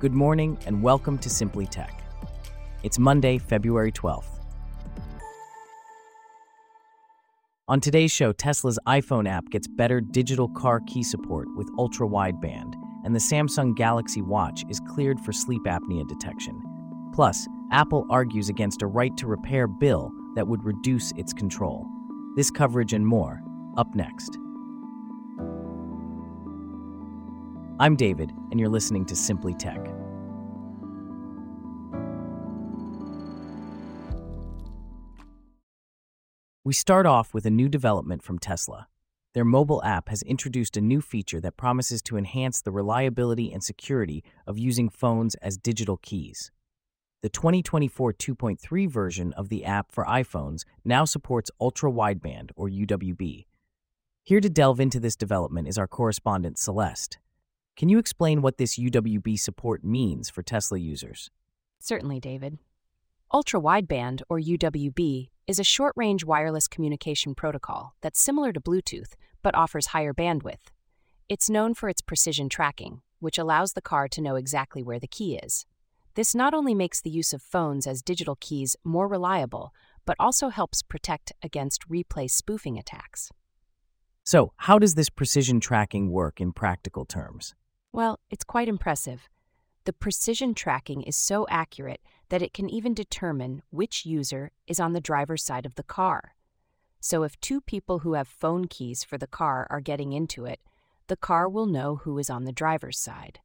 Good morning and welcome to Simply Tech. It's Monday, February 12th. On today's show, Tesla's iPhone app gets better digital car key support with ultra wideband, and the Samsung Galaxy Watch is cleared for sleep apnea detection. Plus, Apple argues against a right to repair bill that would reduce its control. This coverage and more, up next. I'm David, and you're listening to Simply Tech. We start off with a new development from Tesla. Their mobile app has introduced a new feature that promises to enhance the reliability and security of using phones as digital keys. The 2024 2.3 version of the app for iPhones now supports ultra wideband, or UWB. Here to delve into this development is our correspondent, Celeste. Can you explain what this UWB support means for Tesla users? Certainly, David. Ultra wideband, or UWB, is a short range wireless communication protocol that's similar to Bluetooth but offers higher bandwidth. It's known for its precision tracking, which allows the car to know exactly where the key is. This not only makes the use of phones as digital keys more reliable, but also helps protect against replay spoofing attacks. So, how does this precision tracking work in practical terms? Well, it's quite impressive. The precision tracking is so accurate that it can even determine which user is on the driver's side of the car. So if two people who have phone keys for the car are getting into it, the car will know who is on the driver's side.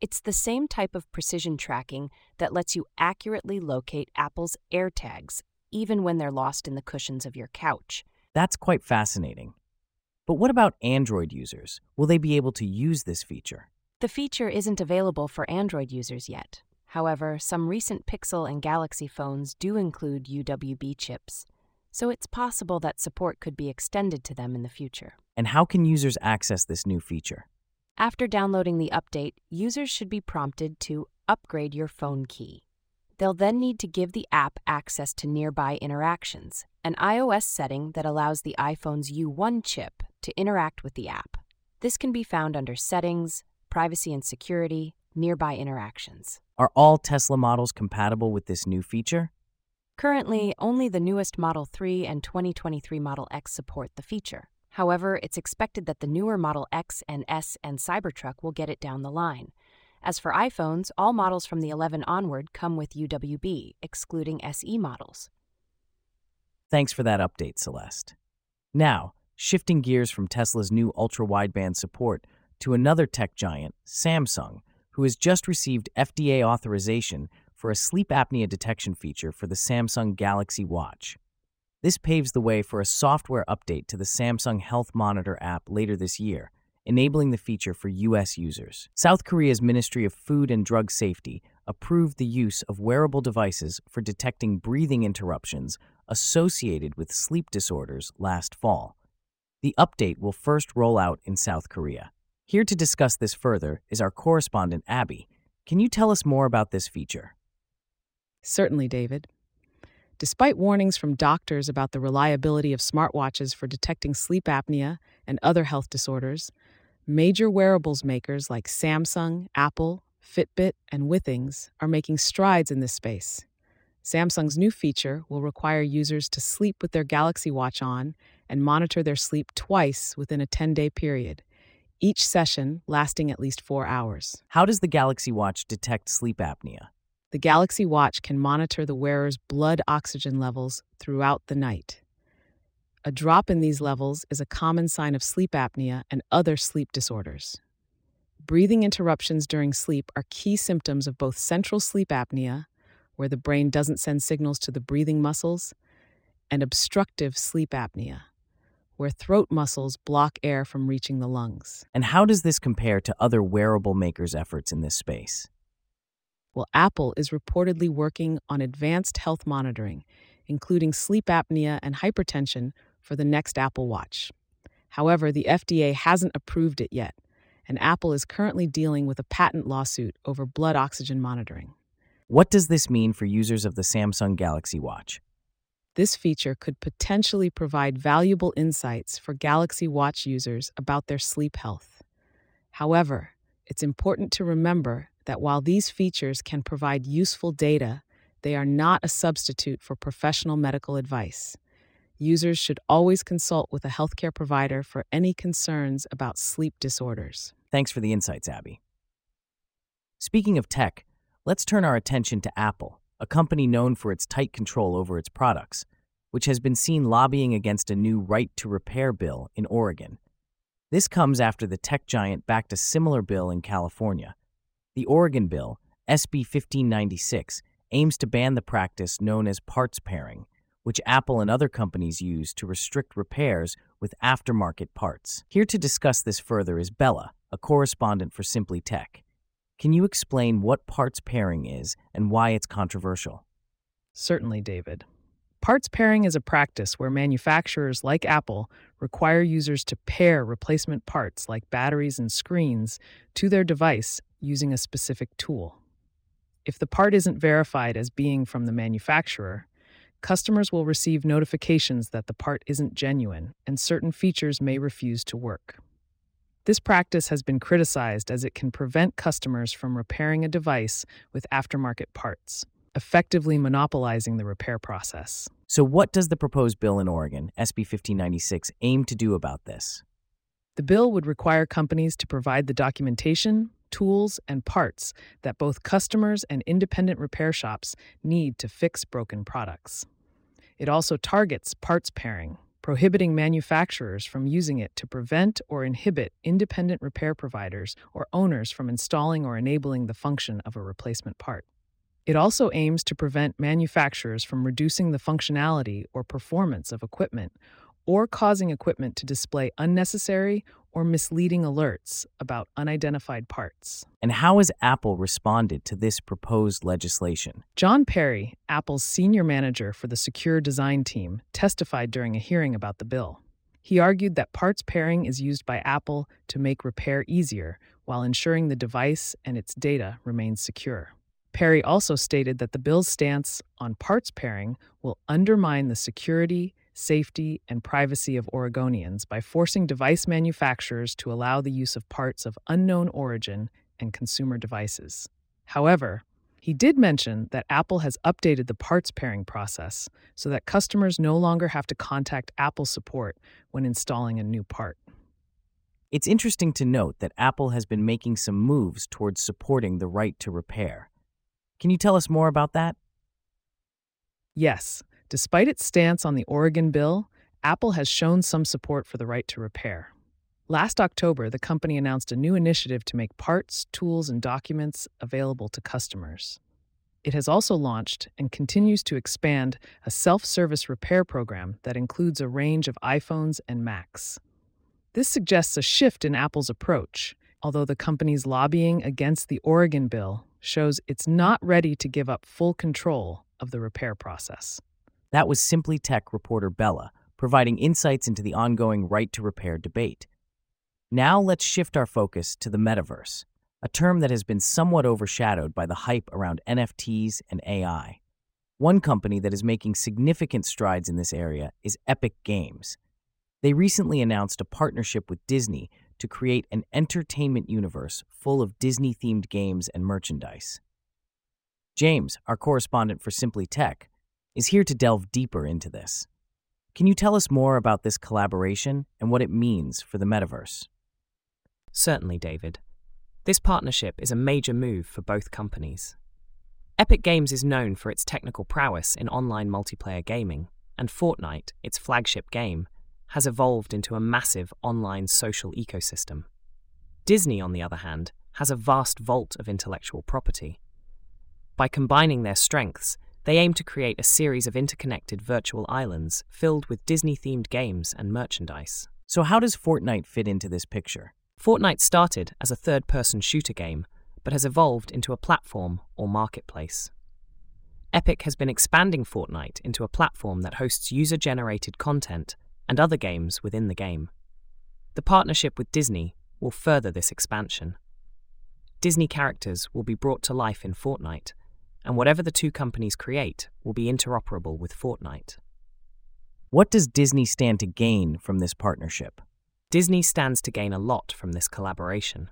It's the same type of precision tracking that lets you accurately locate Apple's AirTags, even when they're lost in the cushions of your couch. That's quite fascinating. But what about Android users? Will they be able to use this feature? The feature isn't available for Android users yet. However, some recent Pixel and Galaxy phones do include UWB chips, so it's possible that support could be extended to them in the future. And how can users access this new feature? After downloading the update, users should be prompted to upgrade your phone key. They'll then need to give the app access to nearby interactions, an iOS setting that allows the iPhone's U1 chip to interact with the app. This can be found under Settings, Privacy and Security, Nearby Interactions. Are all Tesla models compatible with this new feature? Currently, only the newest Model 3 and 2023 Model X support the feature. However, it's expected that the newer Model X and S and Cybertruck will get it down the line. As for iPhones, all models from the 11 onward come with UWB, excluding SE models. Thanks for that update, Celeste. Now, shifting gears from Tesla's new ultra wideband support to another tech giant, Samsung, who has just received FDA authorization for a sleep apnea detection feature for the Samsung Galaxy Watch. This paves the way for a software update to the Samsung Health Monitor app later this year, enabling the feature for U.S. users. South Korea's Ministry of Food and Drug Safety approved the use of wearable devices for detecting breathing interruptions associated with sleep disorders last fall. The update will first roll out in South Korea. Here to discuss this further is our correspondent, Abby. Can you tell us more about this feature? Certainly, David. Despite warnings from doctors about the reliability of smartwatches for detecting sleep apnea and other health disorders, major wearables makers like Samsung, Apple, Fitbit, and Withings are making strides in this space. Samsung's new feature will require users to sleep with their Galaxy Watch on and monitor their sleep twice within a 10 day period, each session lasting at least four hours. How does the Galaxy Watch detect sleep apnea? The Galaxy Watch can monitor the wearer's blood oxygen levels throughout the night. A drop in these levels is a common sign of sleep apnea and other sleep disorders. Breathing interruptions during sleep are key symptoms of both central sleep apnea, where the brain doesn't send signals to the breathing muscles, and obstructive sleep apnea, where throat muscles block air from reaching the lungs. And how does this compare to other wearable makers' efforts in this space? Well, Apple is reportedly working on advanced health monitoring, including sleep apnea and hypertension, for the next Apple Watch. However, the FDA hasn't approved it yet, and Apple is currently dealing with a patent lawsuit over blood oxygen monitoring. What does this mean for users of the Samsung Galaxy Watch? This feature could potentially provide valuable insights for Galaxy Watch users about their sleep health. However, it's important to remember that while these features can provide useful data, they are not a substitute for professional medical advice. Users should always consult with a healthcare provider for any concerns about sleep disorders. Thanks for the insights, Abby. Speaking of tech, let's turn our attention to Apple, a company known for its tight control over its products, which has been seen lobbying against a new right to repair bill in Oregon. This comes after the tech giant backed a similar bill in California. The Oregon bill, SB 1596, aims to ban the practice known as parts pairing, which Apple and other companies use to restrict repairs with aftermarket parts. Here to discuss this further is Bella, a correspondent for Simply Tech. Can you explain what parts pairing is and why it's controversial? Certainly, David. Parts pairing is a practice where manufacturers like Apple require users to pair replacement parts like batteries and screens to their device using a specific tool. If the part isn't verified as being from the manufacturer, customers will receive notifications that the part isn't genuine and certain features may refuse to work. This practice has been criticized as it can prevent customers from repairing a device with aftermarket parts effectively monopolizing the repair process. So, what does the proposed bill in Oregon, SB 1596, aim to do about this? The bill would require companies to provide the documentation, tools, and parts that both customers and independent repair shops need to fix broken products. It also targets parts pairing, prohibiting manufacturers from using it to prevent or inhibit independent repair providers or owners from installing or enabling the function of a replacement part. It also aims to prevent manufacturers from reducing the functionality or performance of equipment or causing equipment to display unnecessary or misleading alerts about unidentified parts. And how has Apple responded to this proposed legislation? John Perry, Apple's senior manager for the secure design team, testified during a hearing about the bill. He argued that parts pairing is used by Apple to make repair easier while ensuring the device and its data remain secure. Perry also stated that the bill's stance on parts pairing will undermine the security, safety, and privacy of Oregonians by forcing device manufacturers to allow the use of parts of unknown origin and consumer devices. However, he did mention that Apple has updated the parts pairing process so that customers no longer have to contact Apple support when installing a new part. It's interesting to note that Apple has been making some moves towards supporting the right to repair. Can you tell us more about that? Yes. Despite its stance on the Oregon bill, Apple has shown some support for the right to repair. Last October, the company announced a new initiative to make parts, tools, and documents available to customers. It has also launched and continues to expand a self service repair program that includes a range of iPhones and Macs. This suggests a shift in Apple's approach, although the company's lobbying against the Oregon bill shows it's not ready to give up full control of the repair process. That was Simply Tech reporter Bella, providing insights into the ongoing right to repair debate. Now let's shift our focus to the metaverse, a term that has been somewhat overshadowed by the hype around NFTs and AI. One company that is making significant strides in this area is Epic Games. They recently announced a partnership with Disney to create an entertainment universe full of Disney themed games and merchandise. James, our correspondent for Simply Tech, is here to delve deeper into this. Can you tell us more about this collaboration and what it means for the metaverse? Certainly, David. This partnership is a major move for both companies. Epic Games is known for its technical prowess in online multiplayer gaming, and Fortnite, its flagship game, has evolved into a massive online social ecosystem. Disney, on the other hand, has a vast vault of intellectual property. By combining their strengths, they aim to create a series of interconnected virtual islands filled with Disney themed games and merchandise. So, how does Fortnite fit into this picture? Fortnite started as a third person shooter game, but has evolved into a platform or marketplace. Epic has been expanding Fortnite into a platform that hosts user generated content and other games within the game. The partnership with Disney will further this expansion. Disney characters will be brought to life in Fortnite, and whatever the two companies create will be interoperable with Fortnite. What does Disney stand to gain from this partnership? Disney stands to gain a lot from this collaboration.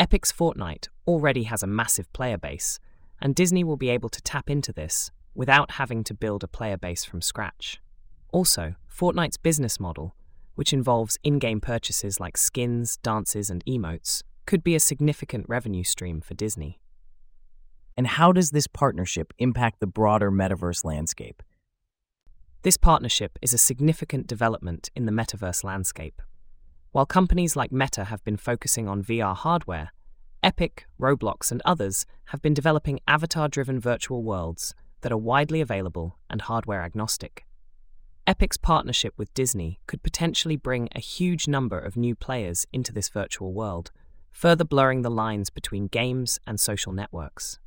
Epic's Fortnite already has a massive player base, and Disney will be able to tap into this without having to build a player base from scratch. Also, Fortnite's business model, which involves in game purchases like skins, dances, and emotes, could be a significant revenue stream for Disney. And how does this partnership impact the broader metaverse landscape? This partnership is a significant development in the metaverse landscape. While companies like Meta have been focusing on VR hardware, Epic, Roblox, and others have been developing avatar driven virtual worlds that are widely available and hardware agnostic. Epic's partnership with Disney could potentially bring a huge number of new players into this virtual world, further blurring the lines between games and social networks.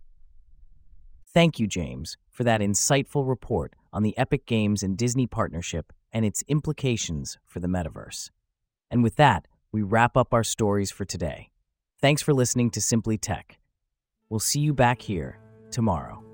Thank you, James, for that insightful report on the Epic Games and Disney partnership and its implications for the metaverse. And with that, we wrap up our stories for today. Thanks for listening to Simply Tech. We'll see you back here tomorrow.